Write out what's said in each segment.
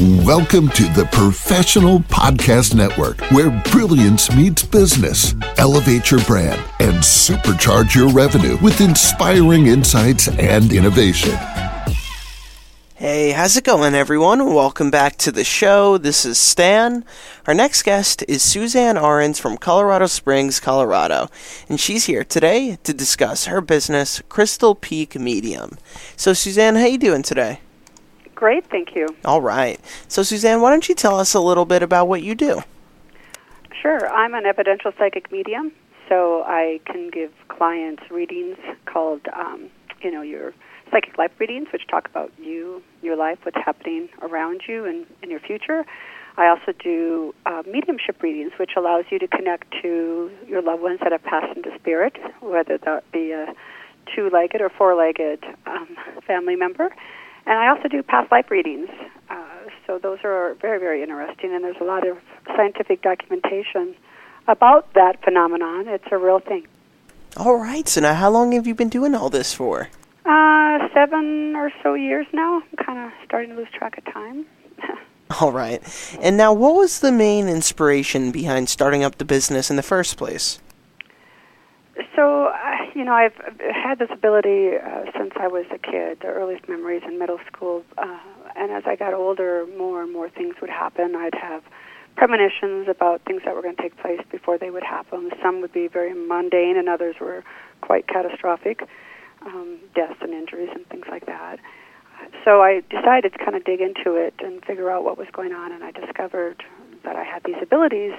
Welcome to the Professional Podcast Network, where brilliance meets business. Elevate your brand and supercharge your revenue with inspiring insights and innovation. Hey, how's it going, everyone? Welcome back to the show. This is Stan. Our next guest is Susanne Arens from Colorado Springs, Colorado, and she's here today to discuss her business, Crystal Peak Medium. So, Susanne, how are you doing today? Great, thank you. All right. So, Susanne, why don't you tell us a little bit about what you do? Sure. I'm an evidential psychic medium, so I can give clients readings called, um, you know, your psychic life readings, which talk about you, your life, what's happening around you, and in your future. I also do uh, mediumship readings, which allows you to connect to your loved ones that have passed into spirit, whether that be a two-legged or four-legged um, family member. And I also do past life readings. Uh, so those are very, very interesting, and there's a lot of scientific documentation about that phenomenon. It's a real thing. All right. So, now how long have you been doing all this for? Uh, seven or so years now. I'm kind of starting to lose track of time. All right. And now, what was the main inspiration behind starting up the business in the first place? So, you know, I've had this ability uh, since I was a kid, the earliest memories in middle school. Uh, and as I got older, more and more things would happen. I'd have premonitions about things that were going to take place before they would happen. Some would be very mundane, and others were quite catastrophic um, deaths and injuries and things like that. So I decided to kind of dig into it and figure out what was going on, and I discovered that I had these abilities.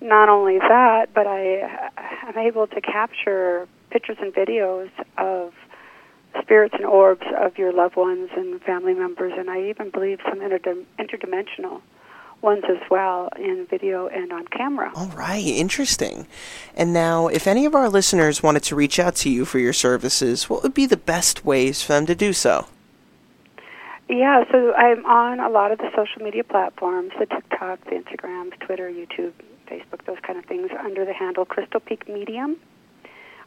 Not only that, but I am able to capture pictures and videos of spirits and orbs of your loved ones and family members, and I even believe some interdim- interdimensional ones as well in video and on camera. All right, interesting. And now, if any of our listeners wanted to reach out to you for your services, what would be the best ways for them to do so? Yeah, so I'm on a lot of the social media platforms the TikTok, the Instagrams, Twitter, YouTube, Facebook, those kind of things under the handle Crystal Peak Medium.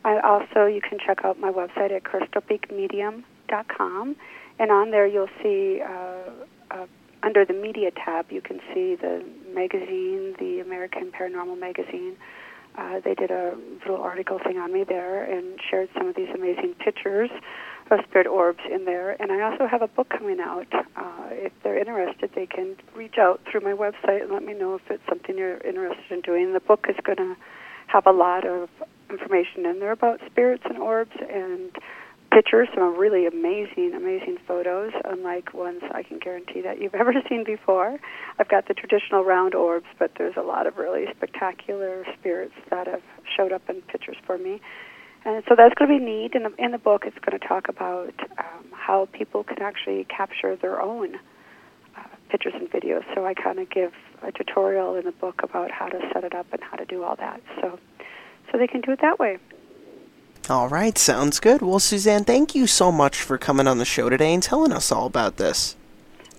I also, you can check out my website at crystalpeakmedium.com, and on there you'll see uh, uh, under the media tab, you can see the magazine, the American Paranormal Magazine. Uh, they did a little article thing on me there and shared some of these amazing pictures of spirit orbs in there. And I also have a book coming out. Uh, if they're interested, they can reach out through my website and let me know if it's something you're interested in doing. The book is going to have a lot of information in there about spirits and orbs and pictures, some really amazing, amazing photos, unlike ones I can guarantee that you've ever seen before. I've got the traditional round orbs, but there's a lot of really spectacular spirits that have showed up in pictures for me. And so that's going to be neat. In the, in the book, it's going to talk about um, how people can actually capture their own uh, pictures and videos. So I kind of give a tutorial in the book about how to set it up and how to do all that. So, so they can do it that way. All right, sounds good. Well, Susanne, thank you so much for coming on the show today and telling us all about this.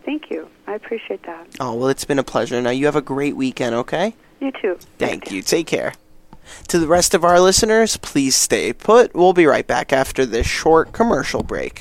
Thank you. I appreciate that. Oh, well, it's been a pleasure. Now, you have a great weekend, okay? You too. Thank you. Take care. To the rest of our listeners, please stay put. We'll be right back after this short commercial break.